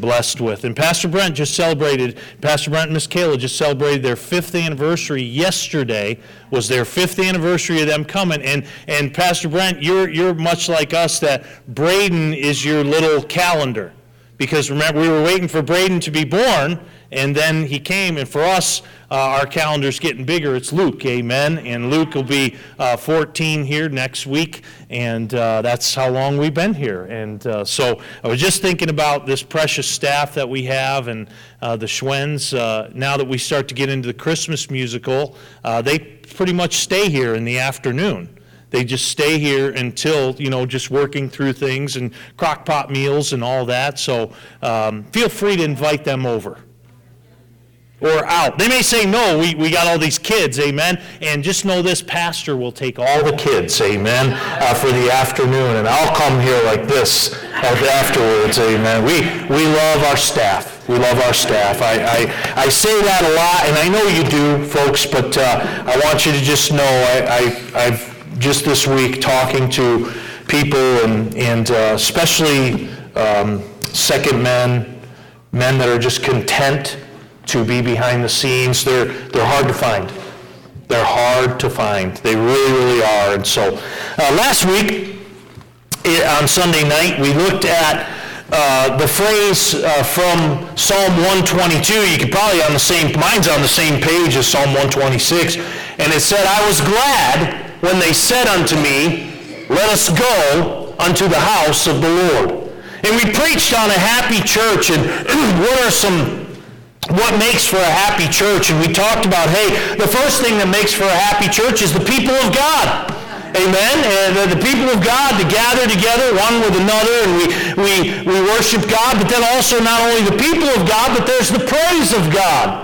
blessed with. And Pastor Brent just celebrated, Pastor Brent and Miss Kayla just celebrated their fifth anniversary yesterday, was their fifth anniversary of them coming. And, and Pastor Brent, you're, you're much like us that Braden is your little calendar. Because remember, we were waiting for Braden to be born, and then he came, and for us, uh, our calendar's getting bigger. It's Luke, amen. And Luke will be uh, 14 here next week, and uh, that's how long we've been here. And uh, so I was just thinking about this precious staff that we have and uh, the Schwens. Uh, now that we start to get into the Christmas musical, they pretty much stay here in the afternoon they just stay here until you know just working through things and crock pot meals and all that so um, feel free to invite them over or out. They may say, no, we, we got all these kids, amen. And just know this pastor will take all the kids, amen, uh, for the afternoon. And I'll come here like this afterwards, amen. We, we love our staff. We love our staff. I, I, I say that a lot, and I know you do, folks, but uh, I want you to just know I, I, I've just this week talking to people, and, and uh, especially um, second men, men that are just content to be behind the scenes. They're, they're hard to find. They're hard to find. They really, really are. And so uh, last week it, on Sunday night, we looked at uh, the phrase uh, from Psalm 122. You could probably on the same, mine's on the same page as Psalm 126. And it said, I was glad when they said unto me, let us go unto the house of the Lord. And we preached on a happy church and what are some what makes for a happy church. And we talked about, hey, the first thing that makes for a happy church is the people of God. Amen. And the people of God to gather together one with another and we, we, we worship God, but then also not only the people of God, but there's the praise of God.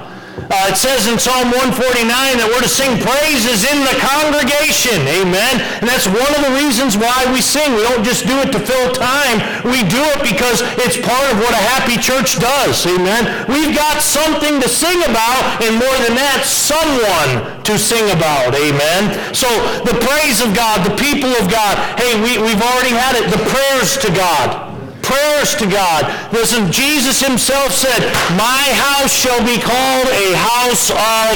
Uh, it says in Psalm 149 that we're to sing praises in the congregation. Amen. And that's one of the reasons why we sing. We don't just do it to fill time. We do it because it's part of what a happy church does. Amen. We've got something to sing about, and more than that, someone to sing about. Amen. So the praise of God, the people of God, hey, we, we've already had it. The prayers to God prayers to God. Listen, Jesus himself said, my house shall be called a house of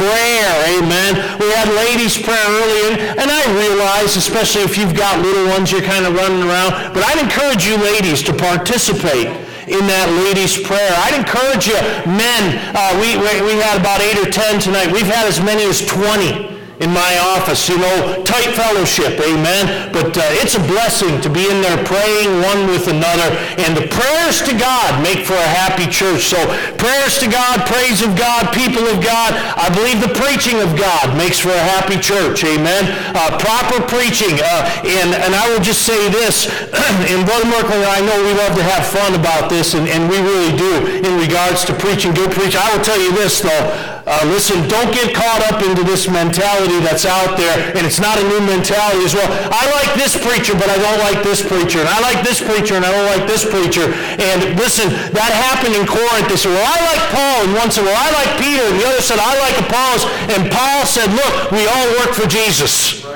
prayer. Amen. We had ladies' prayer earlier, and I realize, especially if you've got little ones, you're kind of running around, but I'd encourage you ladies to participate in that ladies' prayer. I'd encourage you, men, uh, we, we, we had about eight or ten tonight. We've had as many as 20 in my office, you know, tight fellowship, amen. But uh, it's a blessing to be in there praying one with another. And the prayers to God make for a happy church. So prayers to God, praise of God, people of God. I believe the preaching of God makes for a happy church, amen. Uh, proper preaching. Uh, and, and I will just say this, and Brother Merkel and I know we love to have fun about this, and, and we really do in regards to preaching, good preaching. I will tell you this, though. Uh, listen, don't get caught up into this mentality that's out there, and it's not a new mentality as well. I like this preacher, but I don't like this preacher, and I like this preacher, and I don't like this preacher. And listen, that happened in Corinth. They said, well, I like Paul, and one said, well, I like Peter, and the other said, I like Apollos. And Paul said, look, we all work for Jesus.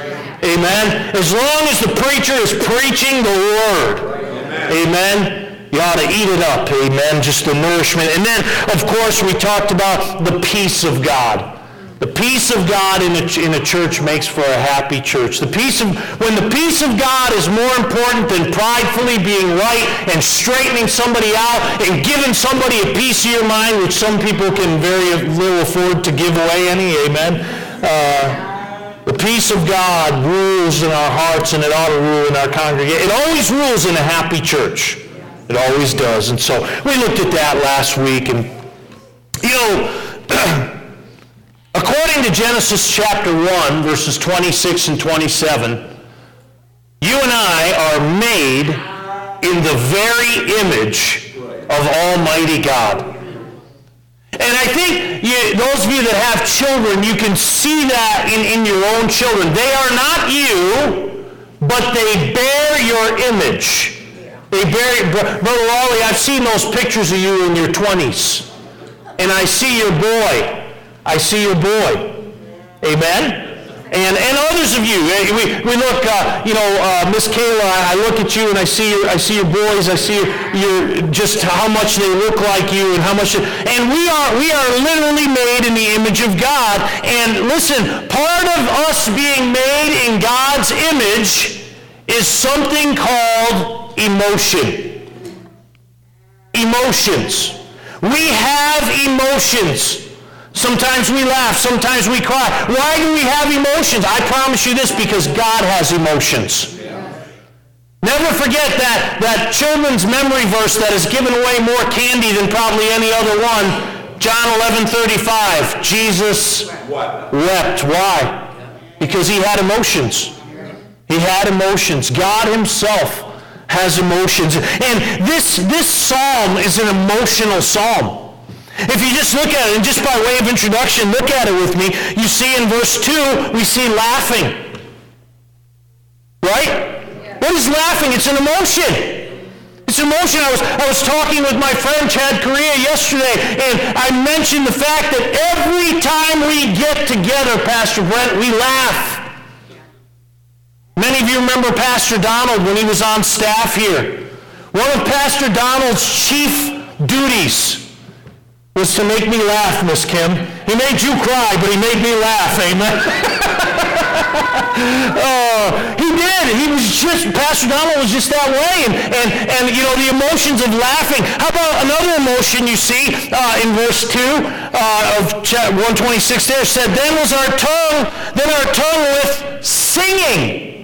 Amen. As long as the preacher is preaching the word. Amen. You ought to eat it up, amen, just the nourishment. And then, of course, we talked about the peace of God. The peace of God in a, in a church makes for a happy church. The peace of, when the peace of God is more important than pridefully being right and straightening somebody out and giving somebody a piece of your mind, which some people can very little afford to give away any, amen. Uh, the peace of God rules in our hearts and it ought to rule in our congregation. It always rules in a happy church. It always does. And so we looked at that last week. And, you know, according to Genesis chapter 1, verses 26 and 27, you and I are made in the very image of Almighty God. And I think you, those of you that have children, you can see that in, in your own children. They are not you, but they bear your image. They bury, Brother Lawley, I've seen those pictures of you in your 20s. And I see your boy. I see your boy. Amen? And, and others of you, we, we look, uh, you know, uh, Miss Kayla, I look at you and I see your, I see your boys, I see your, your, just how much they look like you and how much, and we are, we are literally made in the image of God. And listen, part of us being made in God's image is something called emotion. Emotions. We have emotions. Sometimes we laugh, sometimes we cry. Why do we have emotions? I promise you this because God has emotions. Never forget that, that children's memory verse that has given away more candy than probably any other one. John 11, 35. Jesus wept. Why? Because he had emotions. He had emotions. God himself has emotions. And this, this psalm is an emotional psalm. If you just look at it, and just by way of introduction, look at it with me, you see in verse 2, we see laughing. Right? Yeah. What is laughing? It's an emotion. It's emotion. I was, I was talking with my friend Chad Correa yesterday, and I mentioned the fact that every time we get together, Pastor Brent, we laugh. Many of you remember Pastor Donald when he was on staff here. One of Pastor Donald's chief duties was to make me laugh, Miss Kim. He made you cry, but he made me laugh, amen. oh, he did. He was just, Pastor Donald was just that way. And, and, and you know, the emotions of laughing. How about another emotion you see uh, in verse 2 uh, of 126 there said, Then was our tongue, then our tongue with singing.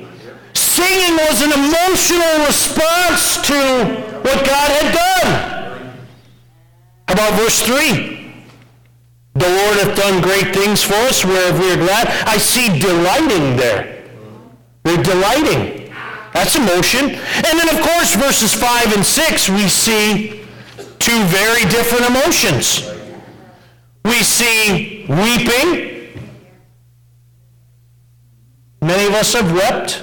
Singing was an emotional response to what God had done. How about verse 3? The Lord hath done great things for us, whereof we are glad. I see delighting there. We're delighting. That's emotion. And then, of course, verses 5 and 6, we see two very different emotions. We see weeping. Many of us have wept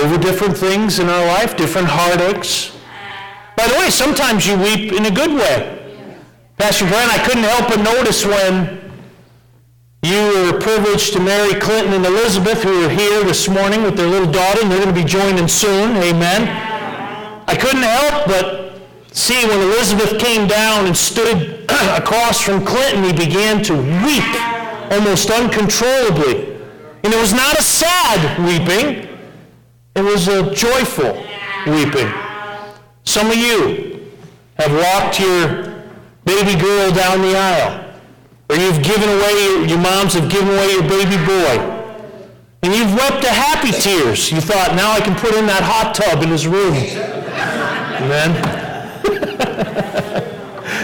over different things in our life, different heartaches. By the way, sometimes you weep in a good way. Pastor Brent, I couldn't help but notice when you were privileged to marry Clinton and Elizabeth, who are here this morning with their little daughter, and they're going to be joining soon. Amen. I couldn't help but see when Elizabeth came down and stood across from Clinton, he began to weep almost uncontrollably. And it was not a sad weeping, it was a joyful weeping. Some of you have walked your baby girl down the aisle, or you've given away, your moms have given away your baby boy, and you've wept the happy tears. You thought, now I can put in that hot tub in his room. Amen.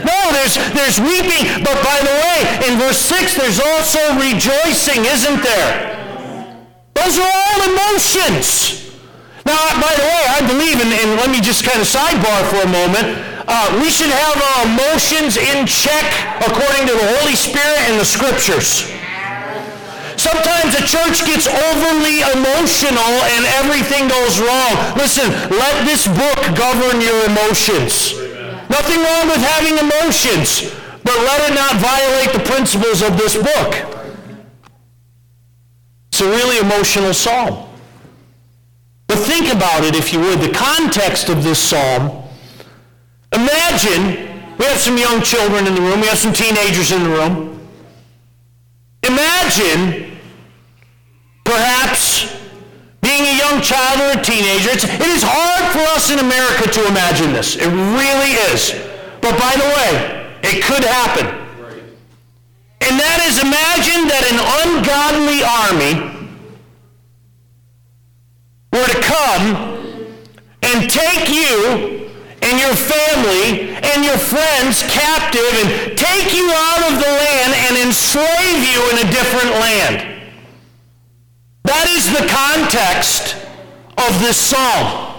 no, there's, there's weeping, but by the way, in verse 6, there's also rejoicing, isn't there? Those are all emotions. Now, by the way, I believe, and let me just kind of sidebar for a moment, uh, we should have our emotions in check according to the Holy Spirit and the Scriptures. Sometimes the church gets overly emotional and everything goes wrong. Listen, let this book govern your emotions. Nothing wrong with having emotions, but let it not violate the principles of this book. It's a really emotional psalm. But think about it, if you would, the context of this psalm. Imagine, we have some young children in the room, we have some teenagers in the room. Imagine, perhaps, being a young child or a teenager. It's, it is hard for us in America to imagine this. It really is. But by the way, it could happen. And that is imagine that an ungodly army were to come and take you and your family and your friends captive and take you out of the land and enslave you in a different land. That is the context of this psalm.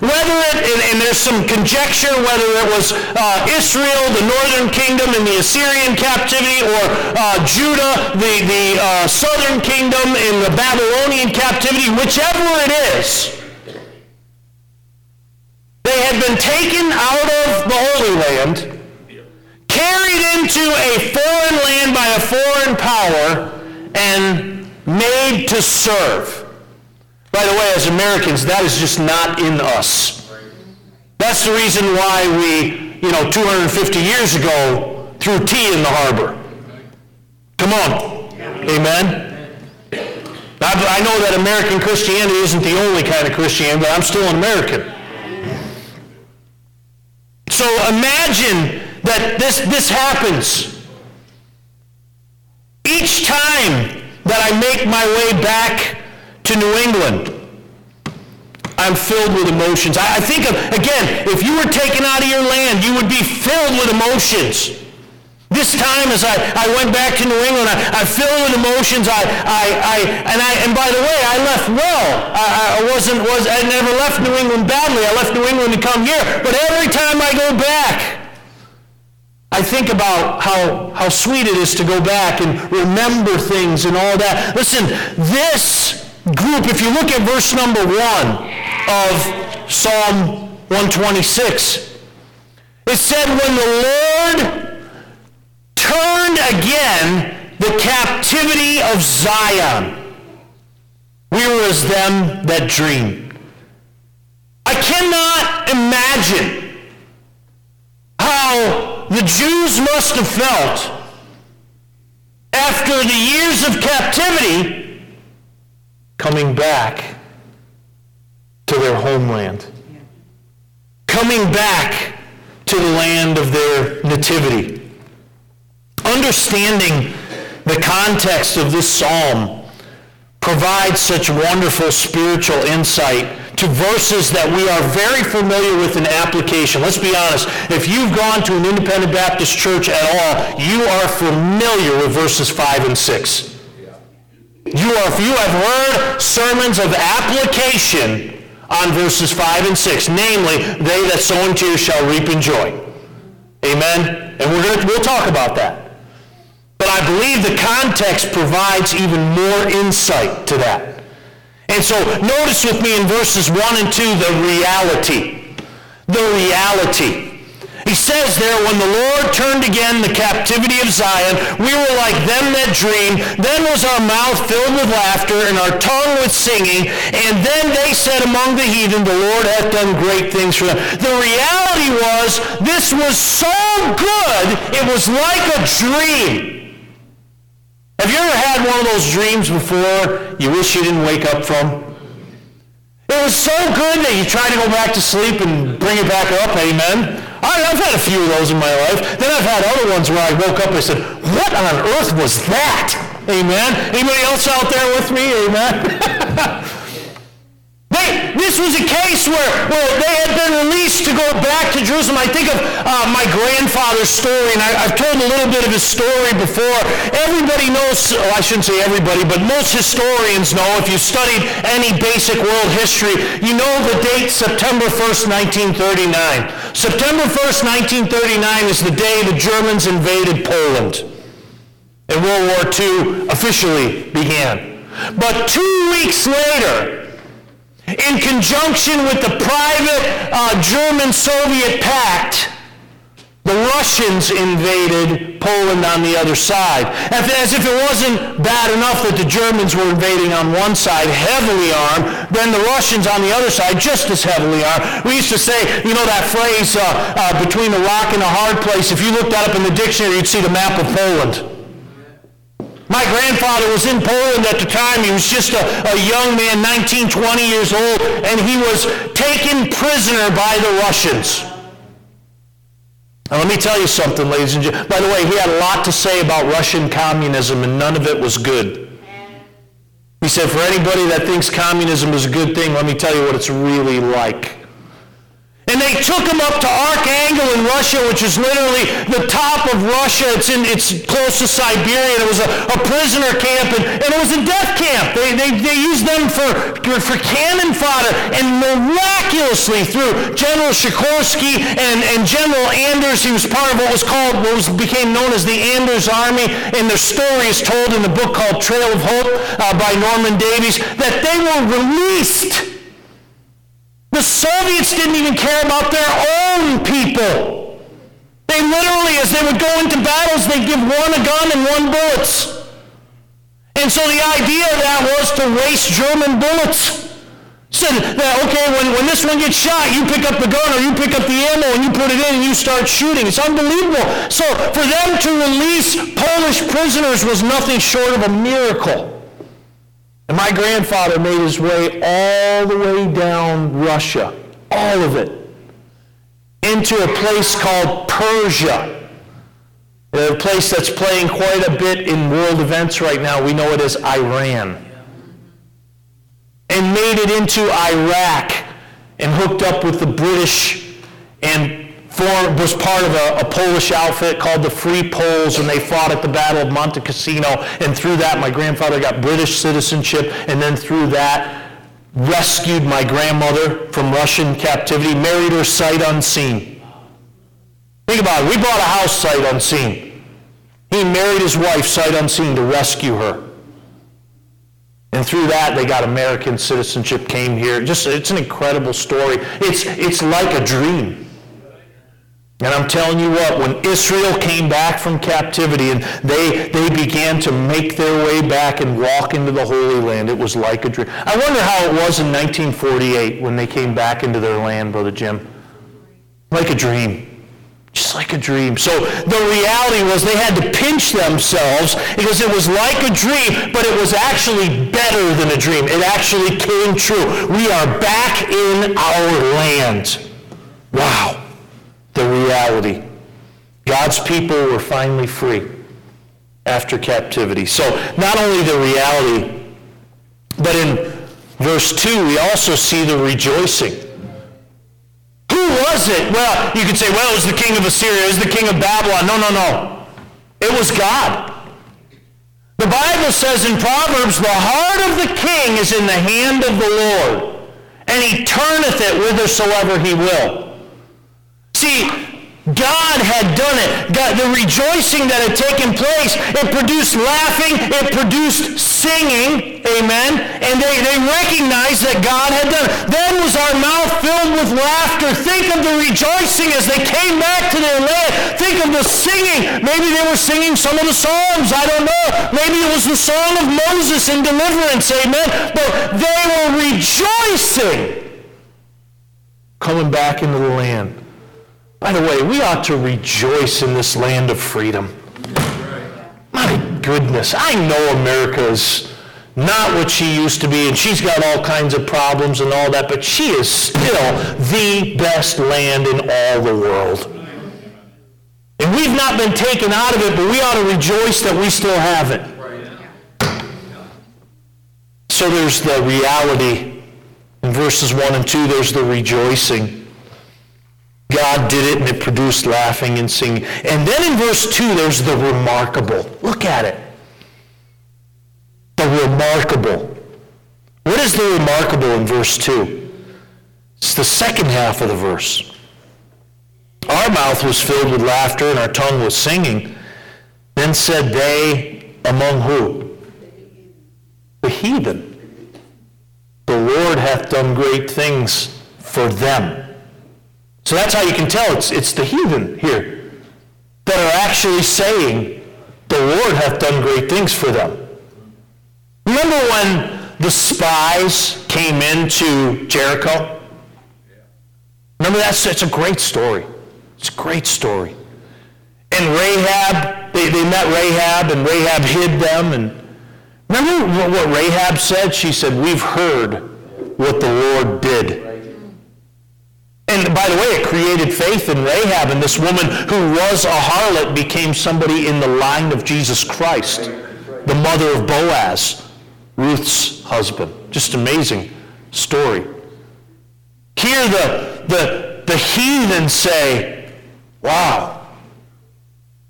Whether it, and, and, there's some conjecture whether it was uh, Israel, the northern kingdom in the Assyrian captivity, or uh, Judah, the, the uh, southern kingdom in the Babylonian captivity, whichever it is, they had been taken out of the Holy Land, carried into a foreign land by a foreign power and made to serve. By the way, as Americans, that is just not in us. That's the reason why we, you know, 250 years ago threw tea in the harbor. Come on. Amen. I know that American Christianity isn't the only kind of Christianity, but I'm still an American. So imagine that this, this happens. Each time that I make my way back to New England, I'm filled with emotions. I, think of, again, if you were taken out of your land, you would be filled with emotions. This time, as I, I went back to New England, I, I filled with emotions. I, I, I, and, I, and by the way, I left well. I, I wasn't, was, I never left New England badly. I left New England to come here. But every time I go back, I think about how, how sweet it is to go back and remember things and all that. Listen, this group, if you look at verse number one of Psalm 126, it said, when the Lord turned again the captivity of Zion. We were as them that dream. I cannot imagine how the Jews must have felt after the years of captivity coming back to their homeland, coming back to the land of their nativity understanding the context of this psalm provides such wonderful spiritual insight to verses that we are very familiar with in application. Let's be honest. If you've gone to an independent Baptist church at all, you are familiar with verses 5 and 6. You, are, you have heard sermons of application on verses 5 and 6, namely, they that sow in tears shall reap in joy. Amen? And we're gonna, we'll talk about that. But I believe the context provides even more insight to that. And so notice with me in verses 1 and 2 the reality. The reality. He says there, when the Lord turned again the captivity of Zion, we were like them that dream. Then was our mouth filled with laughter and our tongue with singing. And then they said among the heathen, the Lord hath done great things for them. The reality was, this was so good, it was like a dream. Have you ever had one of those dreams before you wish you didn't wake up from? It was so good that you try to go back to sleep and bring it back up, amen? I, have had a few of those in my life. Then I've had other ones where I woke up and said, what on earth was that? Amen? Anybody else out there with me? Amen? This was a case where, where they had been released to go back to Jerusalem. I think of uh, my grandfather's story, and I, have told a little bit of his story before. Everybody knows, well, I shouldn't say everybody, but most historians know, if you studied any basic world history, you know the date September 1st, 1939. September 1st, 1939 is the day the Germans invaded Poland. And World War II officially began. But two weeks later, in conjunction with the private uh, German-Soviet pact, the Russians invaded Poland on the other side. As if it wasn't bad enough that the Germans were invading on one side, heavily armed, then the Russians on the other side, just as heavily armed. We used to say, you know that phrase, uh, uh, between the rock and the hard place, if you looked that up in the dictionary, you'd see the map of Poland. My grandfather was in Poland at the time. He was just a, a young man, 19, 20 years old, and he was taken prisoner by the Russians. Now, let me tell you something, ladies and gentlemen. By the way, he had a lot to say about Russian communism, and none of it was good. He said, for anybody that thinks communism is a good thing, let me tell you what it's really like. And they took him up to Arkhangelsk in Russia, which is literally the top of Russia. It's, in, it's close to Siberia. It was a, a prisoner camp, and, and, it was a death camp. They, they, they used them for, for cannon fodder. And miraculously, through General Sikorski and, and General Anders, he was part of what was called, what was, became known as the Anders Army, and their story is told in the book called Trail of Hope uh, by Norman Davies, that they were released the Soviets didn't even care about their own people. They literally, as they would go into battles, they'd give one a gun and one bullets. And so the idea of that was to waste German bullets. Said that, okay, when, when this one gets shot, you pick up the gun or you pick up the ammo and you put it in and you start shooting. It's unbelievable. So for them to release Polish prisoners was nothing short of a miracle. And my grandfather made his way all the way down Russia, all of it, into a place called Persia. A place that's playing quite a bit in world events right now. We know it as Iran. And made it into Iraq and hooked up with the British and was part of a, a, Polish outfit called the Free Poles, and they fought at the Battle of Monte Cassino. And through that, my grandfather got British citizenship, and then through that, rescued my grandmother from Russian captivity, married her sight unseen. Think about it. We bought a house sight unseen. He married his wife sight unseen to rescue her. And through that, they got American citizenship, came here. Just, it's an incredible story. It's, it's like a dream. And I'm telling you what, when Israel came back from captivity and they, they began to make their way back and walk into the Holy Land, it was like a dream. I wonder how it was in 1948 when they came back into their land, Brother Jim. Like a dream. Just like a dream. So the reality was they had to pinch themselves because it was like a dream, but it was actually better than a dream. It actually came true. We are back in our land. Wow the reality. God's people were finally free after captivity. So not only the reality, but in verse 2, we also see the rejoicing. Who was it? Well, you could say, well, it was the king of Assyria, it was the king of Babylon. No, no, no. It was God. The Bible says in Proverbs, the heart of the king is in the hand of the Lord, and he turneth it whithersoever he will. See, God had done it. God, the rejoicing that had taken place, it produced laughing, it produced singing, amen, and they, they recognized that God had done it. Then was our mouth filled with laughter. Think of the rejoicing as they came back to their land. Think of the singing. Maybe they were singing some of the Psalms. I don't know. Maybe it was the song of Moses in deliverance, amen, but they were rejoicing coming back into the land. By the way, we ought to rejoice in this land of freedom. My goodness, I know America's not what she used to be, and she's got all kinds of problems and all that, but she is still the best land in all the world. And we've not been taken out of it, but we ought to rejoice that we still have it. So there's the reality. In verses 1 and 2, there's the rejoicing. God did it and it produced laughing and singing. And then in verse 2, there's the remarkable. Look at it. The remarkable. What is the remarkable in verse 2? It's the second half of the verse. Our mouth was filled with laughter and our tongue was singing. Then said they among who? The heathen. The Lord hath done great things for them. So that's how you can tell it's, it's the heathen here that are actually saying, the Lord hath done great things for them. Remember when the spies came into Jericho? Remember that's it's a great story. It's a great story. And Rahab, they, they met Rahab, and Rahab hid them. And remember what Rahab said? She said, We've heard what the Lord did and by the way, it created faith in Rahab, and this woman who was a harlot became somebody in the line of Jesus Christ, the mother of Boaz, Ruth's husband. Just amazing story. Here the, the, the heathen say, wow,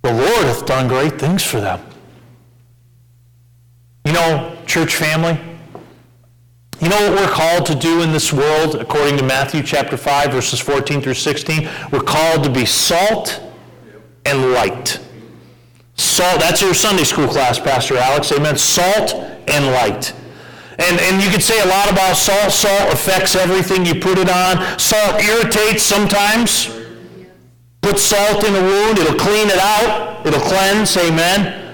the Lord hath done great things for them. You know, church family, you know what we're called to do in this world, according to Matthew chapter 5, verses 14 through 16? We're called to be salt and light. Salt, that's your Sunday school class, Pastor Alex. Amen. Salt and light. And, and you could say a lot about salt. Salt affects everything you put it on. Salt irritates sometimes. put salt in a wound, it'll clean it out, it'll cleanse, amen.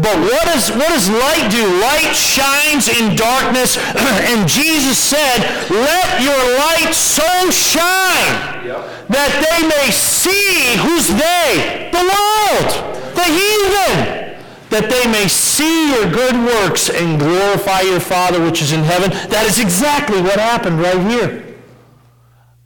But what does, what does light do? Light shines in darkness, and Jesus said, Let your light so shine that they may see who's they? The world, the heathen, that they may see your good works and glorify your Father which is in heaven. That is exactly what happened right here.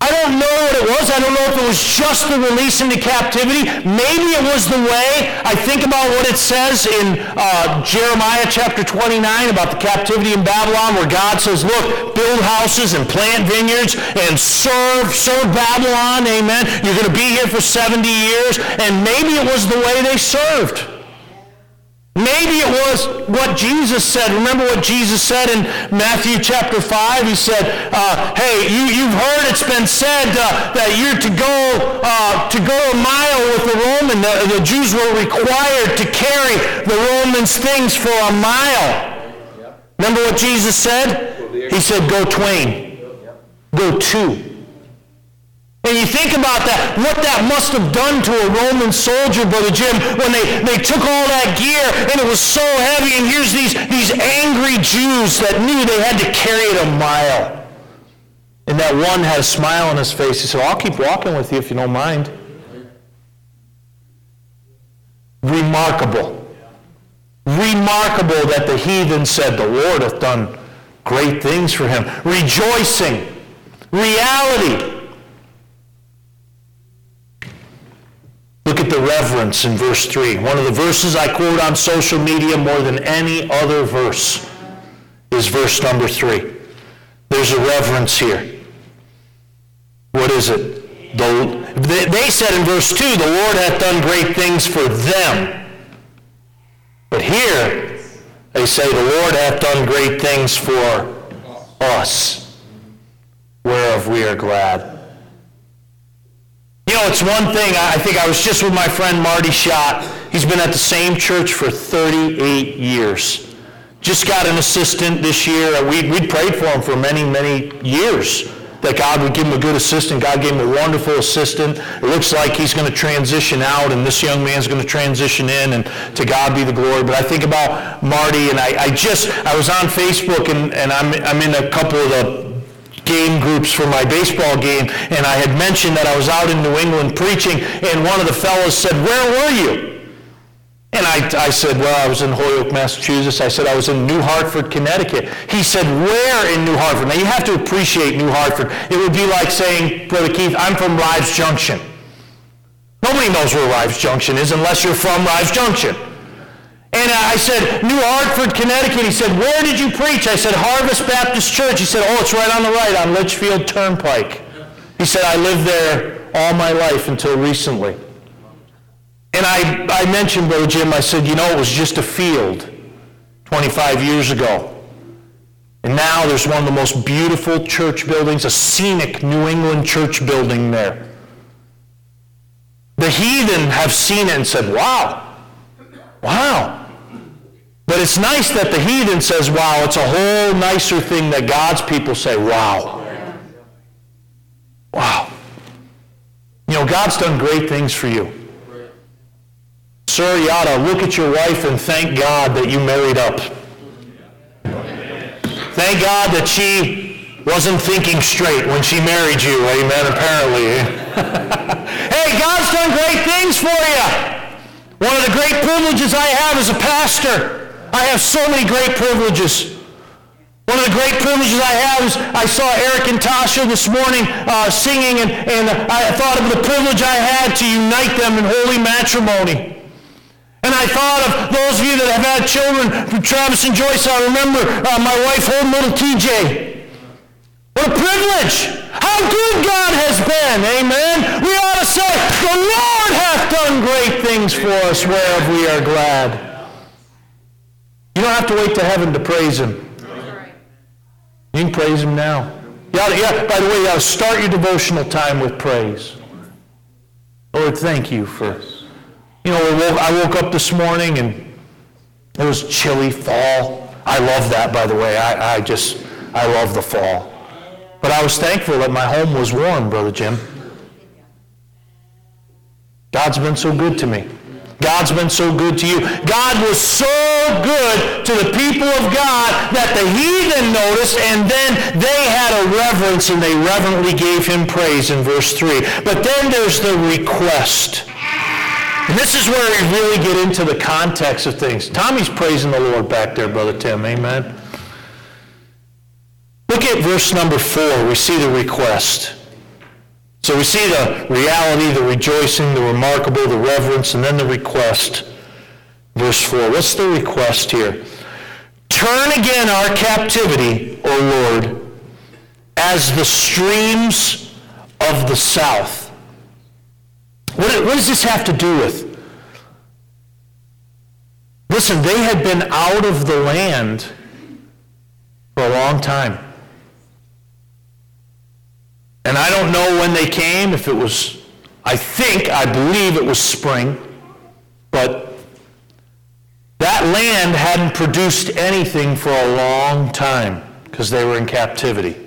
I don't know what it was. I don't know if it was just the release into captivity. Maybe it was the way. I think about what it says in uh, Jeremiah chapter 29 about the captivity in Babylon where God says, look, build houses and plant vineyards and serve, serve Babylon. Amen. You're going to be here for 70 years. And maybe it was the way they served. Maybe it was what Jesus said. Remember what Jesus said in Matthew chapter 5? He said, uh, hey, you, you've heard it's been said uh, that you're to go, uh, to go a mile with the Roman. The, the Jews were required to carry the Romans' things for a mile. Remember what Jesus said? He said, go twain. Go two. And you think about that, what that must have done to a Roman soldier, Brother Jim, when they, they took all that gear and it was so heavy, and here's these, these angry Jews that knew they had to carry it a mile. And that one had a smile on his face. He said, I'll keep walking with you if you don't mind. Remarkable. Remarkable that the heathen said, The Lord hath done great things for him. Rejoicing. Reality. Look at the reverence in verse 3. One of the verses I quote on social media more than any other verse is verse number 3. There's a reverence here. What is it? The, they, they said in verse 2, the Lord hath done great things for them. But here, they say, the Lord hath done great things for us, whereof we are glad. You know, it's one thing, I think I was just with my friend Marty Schott. He's been at the same church for 38 years. Just got an assistant this year. We, we prayed for him for many, many years that God would give him a good assistant. God gave him a wonderful assistant. It looks like he's going to transition out, and this young man's going to transition in, and to God be the glory. But I think about Marty, and I, I just, I was on Facebook, and, and I'm, I'm in a couple of the game groups for my baseball game, and I had mentioned that I was out in New England preaching, and one of the fellows said, where were you? And I, I said, well, I was in Holyoke, Massachusetts. I said, I was in New Hartford, Connecticut. He said, where in New Hartford? Now, you have to appreciate New Hartford. It would be like saying, Brother Keith, I'm from Rives Junction. Nobody knows where Rives Junction is unless you're from Rives Junction. And I said, New Hartford, Connecticut. He said, where did you preach? I said, Harvest Baptist Church. He said, oh, it's right on the right on Litchfield Turnpike. He said, I lived there all my life until recently. And I, I mentioned, Brother Jim, I said, you know, it was just a field 25 years ago. And now there's one of the most beautiful church buildings, a scenic New England church building there. The heathen have seen it and said, wow, wow. But it's nice that the heathen says, wow. It's a whole nicer thing that God's people say, wow. Wow. You know, God's done great things for you. Sir, you ought to look at your wife and thank God that you married up. Thank God that she wasn't thinking straight when she married you. Amen, apparently. hey, God's done great things for you. One of the great privileges I have as a pastor I have so many great privileges. One of the great privileges I have is I saw Eric and Tasha this morning uh, singing, and, and I thought of the privilege I had to unite them in holy matrimony. And I thought of those of you that have had children, from Travis and Joyce, I remember uh, my wife holding little TJ. What a privilege. How good God has been. Amen. We ought to say, the Lord hath done great things for us whereof we are glad. You don't have to wait to heaven to praise him. You can praise him now. Yeah, yeah, by the way, you to start your devotional time with praise. Lord, thank you for, you know, I woke up this morning and it was chilly fall. I love that, by the way. I, I just, I love the fall. But I was thankful that my home was warm, Brother Jim. God's been so good to me. God's been so good to you. God was so good to the people of God that the heathen noticed and then they had a reverence and they reverently gave him praise in verse 3. But then there's the request. And this is where we really get into the context of things. Tommy's praising the Lord back there, Brother Tim. Amen. Look at verse number 4. We see the request. So we see the reality, the rejoicing, the remarkable, the reverence, and then the request. Verse 4. What's the request here? Turn again our captivity, O Lord, as the streams of the south. What, what does this have to do with? Listen, they had been out of the land for a long time. And I don't know when they came, if it was, I think, I believe it was spring, but that land hadn't produced anything for a long time because they were in captivity.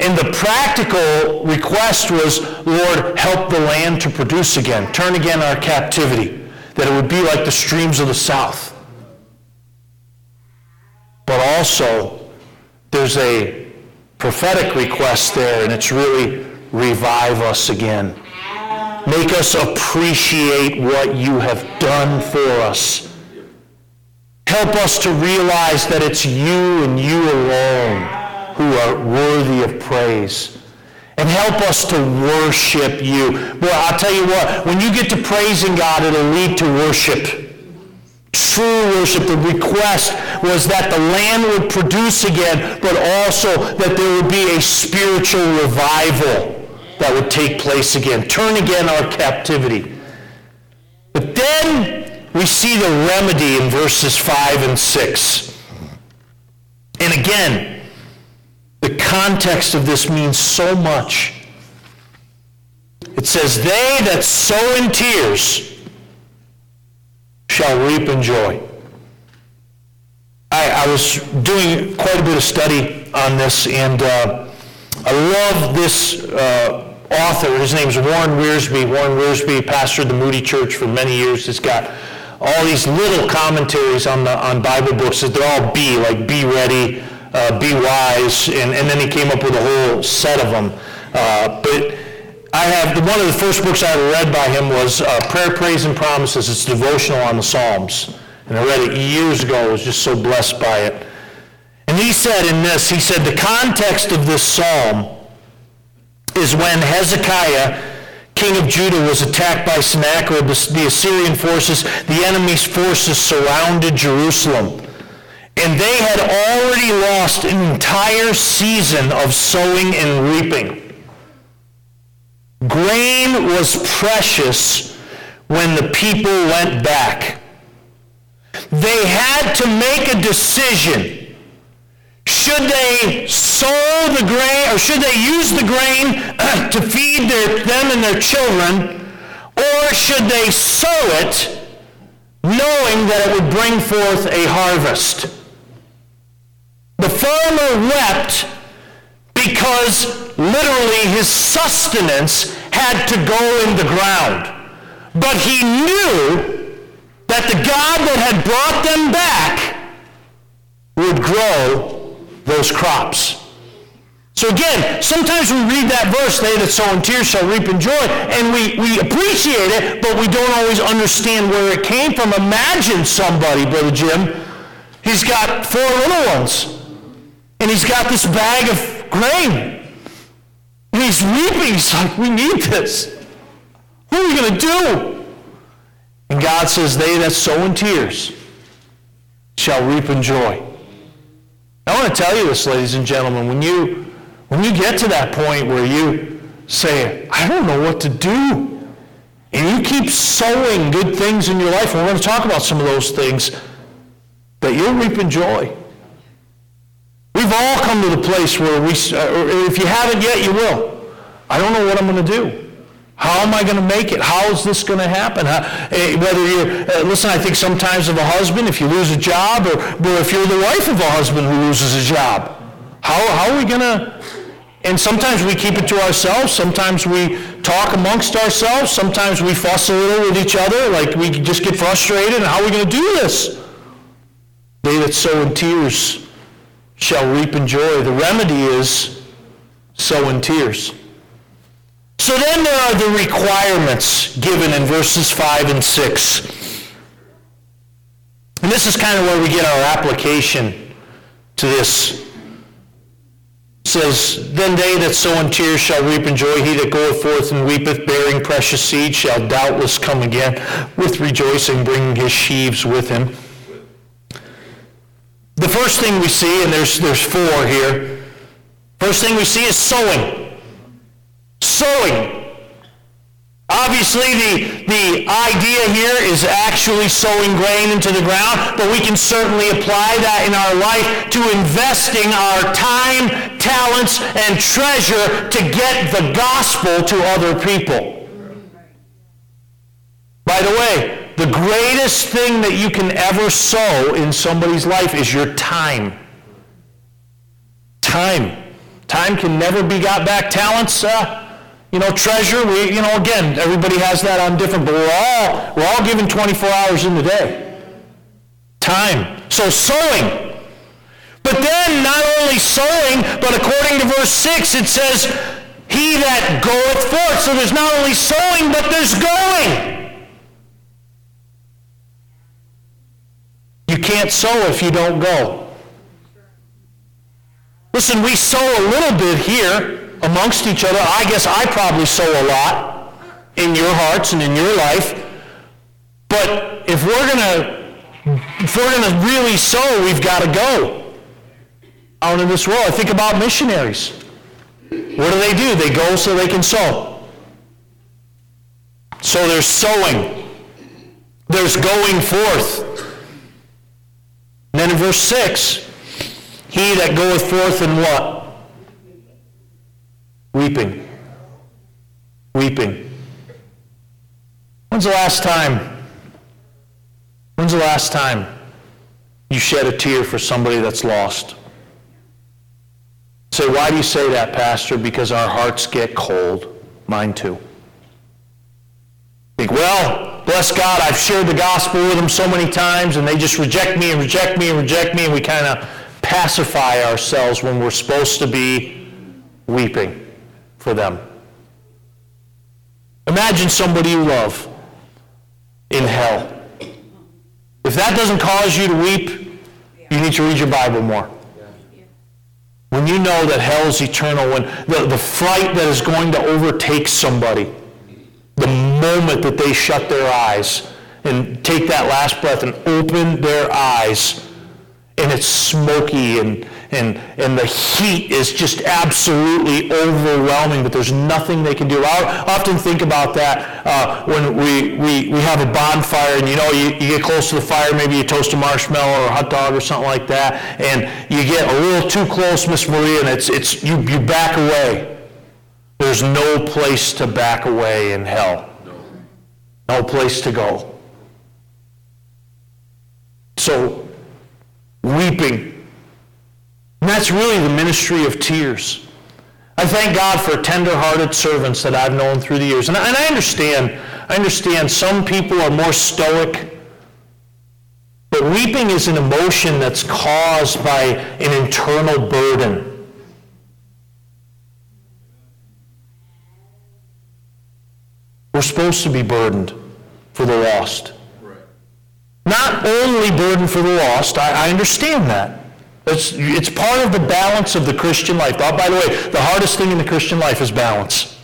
And the practical request was, Lord, help the land to produce again. Turn again our captivity, that it would be like the streams of the south. But also, there's a prophetic request there, and it's really revive us again. Make us appreciate what you have done for us. Help us to realize that it's you and you alone who are worthy of praise. And help us to worship you. Boy, I'll tell you what, when you get to praising God, it'll lead to worship true worship, the request was that the land would produce again, but also that there would be a spiritual revival that would take place again. Turn again our captivity. But then we see the remedy in verses 5 and 6. And again, the context of this means so much. It says, They that sow in tears shall reap in joy. I, I was doing quite a bit of study on this, and uh, I love this uh, author. His name is Warren Wiersbe. Warren Wiersbe pastored the Moody Church for many years. He's got all these little commentaries on the on Bible books. That they're all B, like be ready, uh, be wise, and, and then he came up with a whole set of them. Uh, but I have, one of the first books I ever read by him was uh, Prayer, Praise, and Promises. It's devotional on the Psalms. And I read it years ago. I was just so blessed by it. And he said in this, he said, the context of this psalm is when Hezekiah, king of Judah, was attacked by Sennacherib, the Assyrian forces. The enemy's forces surrounded Jerusalem. And they had already lost an entire season of sowing and reaping. Grain was precious when the people went back. They had to make a decision. Should they sow the grain, or should they use the grain to feed their, them and their children, or should they sow it knowing that it would bring forth a harvest? The farmer wept because literally his sustenance had to go in the ground. But he knew that the God that had brought them back would grow those crops. So again, sometimes we read that verse, they that sow in tears shall reap in joy, and we, we appreciate it, but we don't always understand where it came from. Imagine somebody, Brother Jim, he's got four little ones, and he's got this bag of grain. And he's weeping. He's like, we need this. What are we going to do? And God says, they that sow in tears shall reap in joy. I want to tell you this, ladies and gentlemen, when you, when you get to that point where you say, I don't know what to do, and you keep sowing good things in your life, and we're going to talk about some of those things, that you'll reap in joy. We've all come to the place where we, uh, if you haven't yet, you will. I don't know what I'm going to do. How am I going to make it? How is this going to happen? How, eh, whether you're, uh, listen, I think sometimes of a husband, if you lose a job, or, or if you're the wife of a husband who loses a job, how, how are we going to, and sometimes we keep it to ourselves, sometimes we talk amongst ourselves. Sometimes we fuss a little with each other, like we just get frustrated, and how are we going to do this? They that sow in tears shall reap in joy. The remedy is sow in tears. So then there are the requirements given in verses 5 and 6. And this is kind of where we get our application to this. It says, Then they that sow in tears shall reap in joy. He that goeth forth and weepeth, bearing precious seed, shall doubtless come again with rejoicing, bringing his sheaves with him. The first thing we see, and there's, there's four here, first thing we see is sowing sowing. Obviously, the, the idea here is actually sowing grain into the ground, but we can certainly apply that in our life to investing our time, talents, and treasure to get the gospel to other people. By the way, the greatest thing that you can ever sow in somebody's life is your time. Time. Time can never be got back. Talents, uh, you know, treasure, we, you know, again, everybody has that on different, but we're all, we're all given 24 hours in the day. Time. So sowing. But then not only sowing, but according to verse 6, it says, he that goeth forth. So there's not only sowing, but there's going. You can't sow if you don't go. Listen, we sow a little bit here amongst each other. I guess I probably sow a lot in your hearts and in your life. But if we're to if we're to really sow, we've got to go out in this world. I think about missionaries. What do they do? They go so they can sow. So there's sowing. There's going forth. And then in verse 6, he that goeth forth in what? Weeping. Weeping. When's the last time? When's the last time you shed a tear for somebody that's lost? Say, why do you say that, Pastor? Because our hearts get cold. Mine too. Think, well, bless God, I've shared the gospel with them so many times, and they just reject me and reject me and reject me, and we kind of pacify ourselves when we're supposed to be weeping for them. Imagine somebody you love in hell. If that doesn't cause you to weep, you need to read your Bible more. When you know that hell is eternal, when the, the fright that is going to overtake somebody, moment that they shut their eyes and take that last breath and open their eyes, and it's smoky and and, and the heat is just absolutely overwhelming, but there's nothing they can do. I often think about that uh, when we, we, we have a bonfire and you know, you, you get close to the fire, maybe you toast a marshmallow or a hot dog or something like that, and you get a little too close, Miss Maria, and it's, it's, you, you back away. There's no place to back away in hell. No place to go. So, weeping and that's really the ministry of tears. I thank God for tender-hearted servants that I've known through the years. And I, and I understand, I understand some people are more stoic. But weeping is an emotion that's caused by an internal burden. We're supposed to be burdened for the lost. Not only burdened for the lost, I, I understand that. It's, it's part of the balance of the Christian life. Oh, by the way, the hardest thing in the Christian life is balance.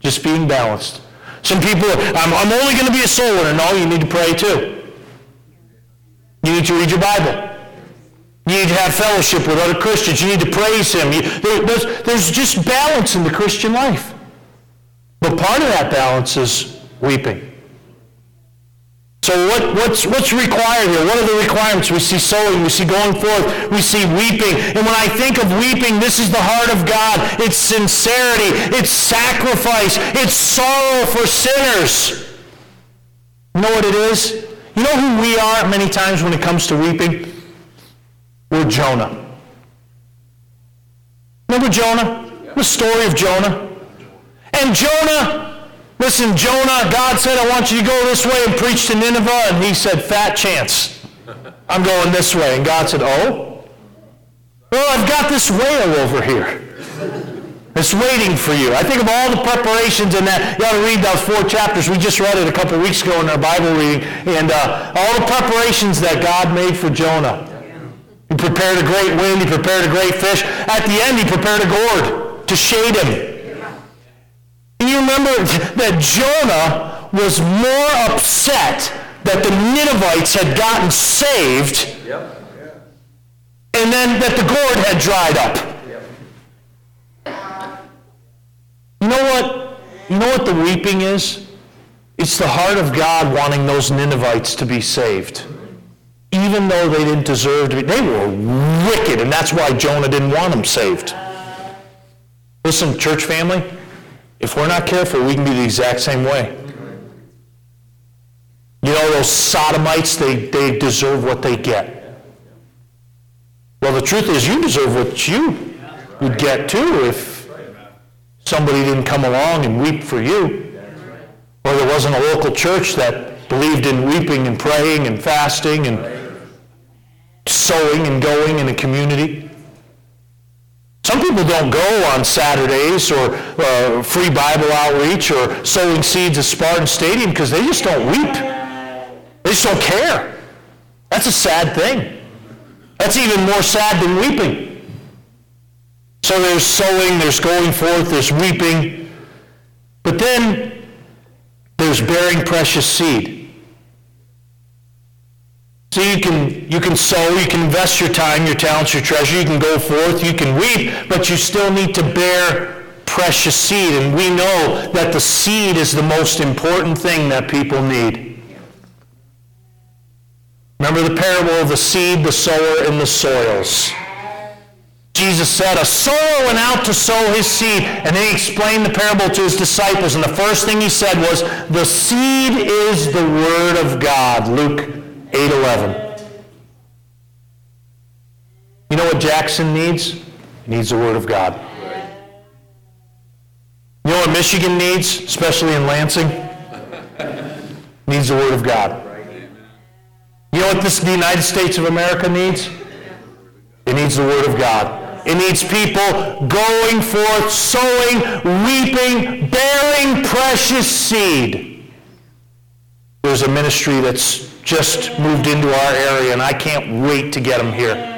Just being balanced. Some people, I'm, I'm only going to be a soul winner. No, you need to pray too. You need to read your Bible. You need to have fellowship with other Christians. You need to praise Him. You, there, there's, there's just balance in the Christian life. But part of that balance is weeping. So what, what's, what's required here? What are the requirements? We see sowing, we see going forth, we see weeping. And when I think of weeping, this is the heart of God. It's sincerity, it's sacrifice, it's sorrow for sinners. You know what it is? You know who we are many times when it comes to weeping? We're Jonah. Remember Jonah? The story of Jonah? And Jonah Listen, Jonah, God said, I want you to go this way and preach to Nineveh. And he said, fat chance. I'm going this way. And God said, oh? Well, I've got this whale over here. It's waiting for you. I think of all the preparations in that. You ought to read those four chapters. We just read it a couple weeks ago in our Bible reading. And uh, all the preparations that God made for Jonah. He prepared a great wind. He prepared a great fish. At the end, he prepared a gourd to shade him. You remember that Jonah was more upset that the Ninevites had gotten saved and then that the gourd had dried up. You know what? You know what the weeping is? It's the heart of God wanting those Ninevites to be saved. Even though they didn't deserve to be. They were wicked, and that's why Jonah didn't want them saved. Listen, church family, if we're not careful, we can be the exact same way. You know, those sodomites, they, they deserve what they get. Well, the truth is, you deserve what you would get too if somebody didn't come along and weep for you. Or there wasn't a local church that believed in weeping and praying and fasting and sowing and going in a community. Some people don't go on Saturdays or uh, free Bible outreach or sowing seeds at Spartan Stadium because they just don't weep. They just don't care. That's a sad thing. That's even more sad than weeping. So there's sowing, there's going forth, there's weeping. But then there's bearing precious seed. So you can, you can sow, you can invest your time, your talents, your treasure, you can go forth, you can weep, but you still need to bear precious seed. And we know that the seed is the most important thing that people need. Remember the parable of the seed, the sower, and the soils. Jesus said, a sower went out to sow his seed, and then he explained the parable to his disciples, and the first thing he said was, the seed is the word of God. Luke 8.11. You know what Jackson needs? He needs the Word of God. You know what Michigan needs, especially in Lansing? needs the Word of God. You know what this, the United States of America needs? It needs the Word of God. It needs people going forth, sowing, reaping, bearing precious seed. There's a ministry that's just moved into our area, and I can't wait to get them here.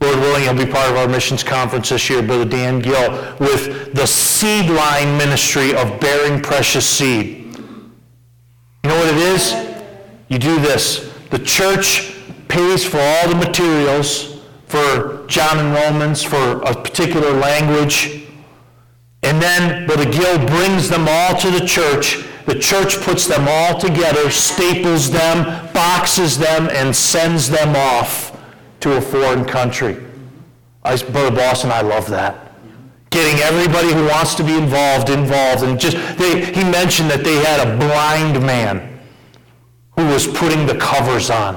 Lord willing, he'll be part of our missions conference this year, Brother Dan Gill, with the seed line ministry of bearing precious seed. You know what it is? You do this. The church pays for all the materials for John and Romans, for a particular language, and then Brother Gill brings them all to the church the church puts them all together, staples them, boxes them, and sends them off to a foreign country. I, Brother Boston, I love that. Getting everybody who wants to be involved, involved. And just, they, he mentioned that they had a blind man who was putting the covers on.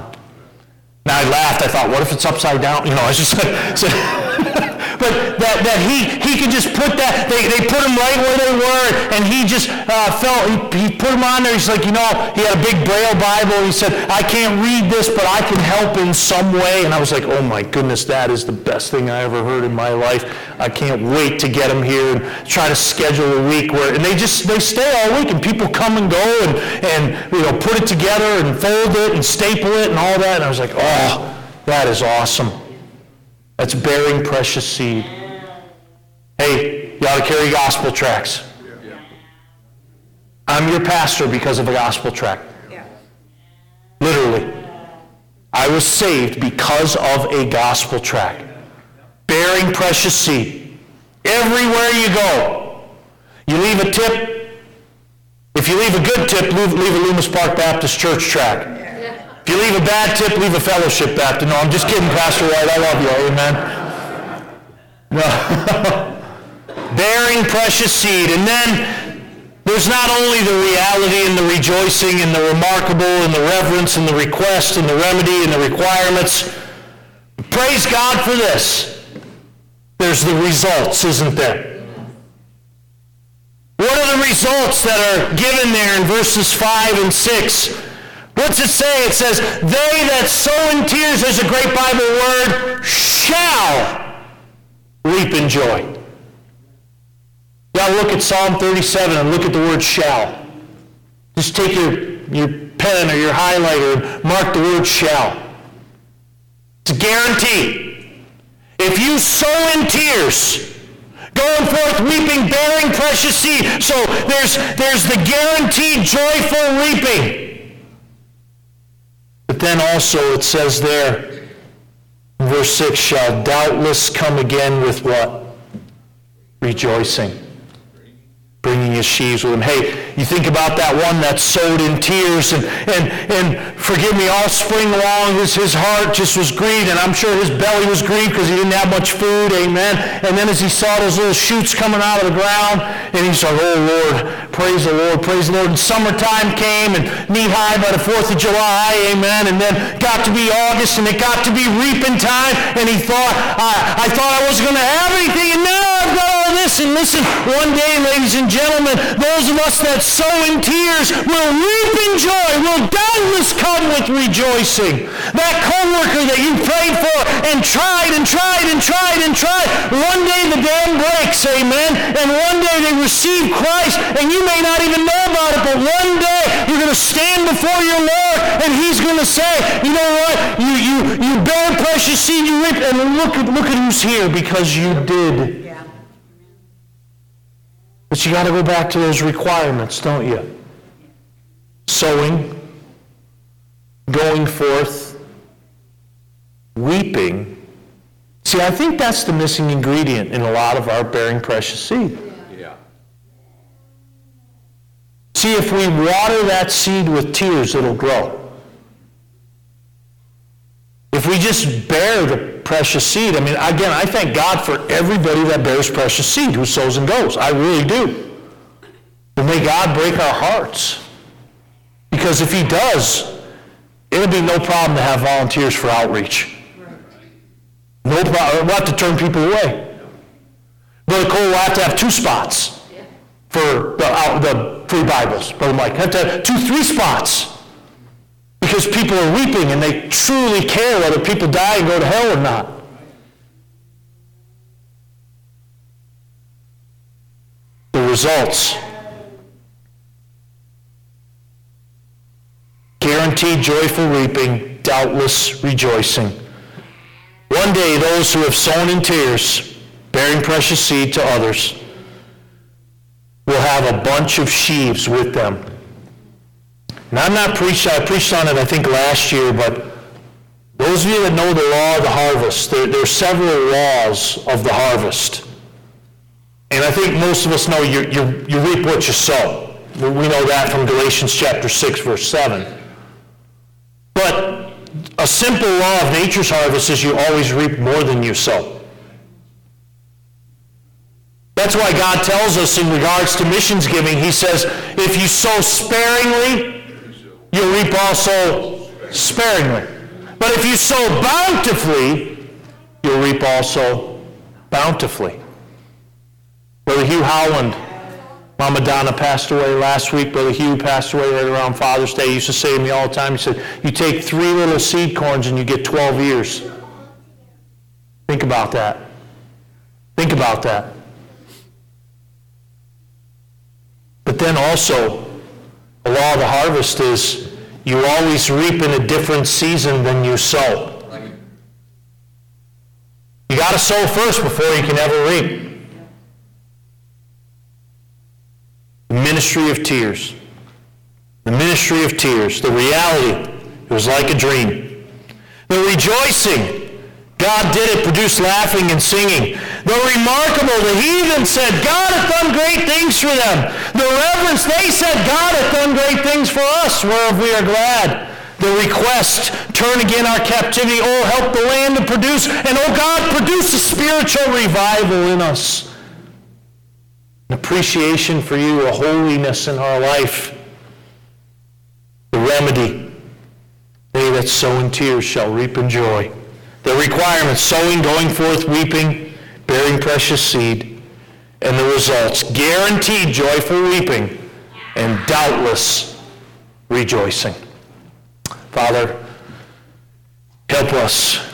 Now I laughed. I thought, what if it's upside down? You know, I just like, but that, that he, he could just put that, they, they put him right where they were, and he just uh, felt, he, he put him on there. He's like, you know, he had a big Braille Bible. He said, I can't read this, but I can help in some way. And I was like, oh my goodness, that is the best thing I ever heard in my life. I can't wait to get him here and try to schedule a week where, and they just, they stay all week, and people come and go and, and you know, put it together and fold it and staple it and all that. And I was like, oh, that is awesome. That's bearing precious seed. Hey, you ought to carry gospel tracts. I'm your pastor because of a gospel tract. Literally. I was saved because of a gospel tract. Bearing precious seed. Everywhere you go. You leave a tip. If you leave a good tip, leave, leave a Loomis Park Baptist Church tract. If you leave a bad tip, leave a fellowship Baptist. No, I'm just kidding, Pastor White. I love you. Amen. No. Bearing precious seed. And then there's not only the reality and the rejoicing and the remarkable and the reverence and the request and the remedy and the requirements. Praise God for this. There's the results, isn't there? What are the results that are given there in verses 5 and 6? What's it say? It says, they that sow in tears, there's a great Bible word, shall reap in joy. Now look at Psalm 37 and look at the word shall. Just take your, your pen or your highlighter and mark the word shall. It's a guarantee. If you sow in tears, going forth weeping, bearing precious seed. So there's, there's the guaranteed joyful reaping. Then also it says there, verse 6, shall doubtless come again with what? Rejoicing bringing his sheaves with him. Hey, you think about that one that sowed in tears and, and, and forgive me, all spring long his, his heart just was grieved and I'm sure his belly was grieved because he didn't have much food, amen. And then as he saw those little shoots coming out of the ground and he's like, oh Lord, praise the Lord, praise the Lord. And summertime came and knee high by the 4th of July, amen. And then got to be August and it got to be reaping time and he thought, I, I thought I wasn't going to have anything and now I've got And listen, one day, ladies and gentlemen, those of us that sow in tears will reap in joy, will doubtless come with rejoicing. That coworker that you prayed for and tried and tried and tried and tried, one day the dam breaks, amen, and one day they receive Christ, and you may not even know about it, but one day you're going to stand before your Lord, and he's going to say, you know what, you, you, you bear precious seed, you reap, and look look at who's here because you did. But you got to go back to those requirements, don't you? Sowing, going forth, weeping. See, I think that's the missing ingredient in a lot of our bearing precious seed. Yeah. See, if we water that seed with tears, it'll grow. If we just bear the precious seed, I mean, again, I thank God for everybody that bears precious seed who sows and goes. I really do. But may God break our hearts. Because if he does, it'll be no problem to have volunteers for outreach. No problem. Uh, we'll have to turn people away. Brother Cole will have to have two spots for the, out, the free Bibles. Brother Mike, have to have two, three spots because people are weeping and they truly care whether people die and go to hell or not. The results. Guaranteed joyful reaping, doubtless rejoicing. One day, those who have sown in tears, bearing precious seed to others, will have a bunch of sheaves with them and I'm not preaching, I preached on it, I think, last year, but those of you that know the law of the harvest, there, there are several laws of the harvest. And I think most of us know you, you, you reap what you sow. We know that from Galatians chapter 6, verse 7. But a simple law of nature's harvest is you always reap more than you sow. That's why God tells us in regards to missions giving, he says, if you sow sparingly, you'll reap also sparingly. But if you sow bountifully, you'll reap also bountifully. Brother Hugh Howland, Mama Donna passed away last week. Brother Hugh passed away right around Father's Day. He used to say to me all the time, he said, you take three little seed corns and you get 12 years. Think about that. Think about that. But then also, the law of the harvest is you always reap in a different season than you sow. You got to sow first before you can ever reap. The ministry of tears. The ministry of tears. The reality. It was like a dream. The rejoicing God did it, produced laughing and singing. The remarkable, the heathen said, God hath done great things for them. The reverence, they said, God hath done great things for us, whereof we are glad. The request, turn again our captivity, oh, help the land to produce, and oh God, produce a spiritual revival in us. An appreciation for you, a holiness in our life. The remedy, they that sow in tears shall reap in joy. The requirements, sowing, going forth, weeping, bearing precious seed. and the results. Guaranteed joyful weeping and doubtless rejoicing. Father, help us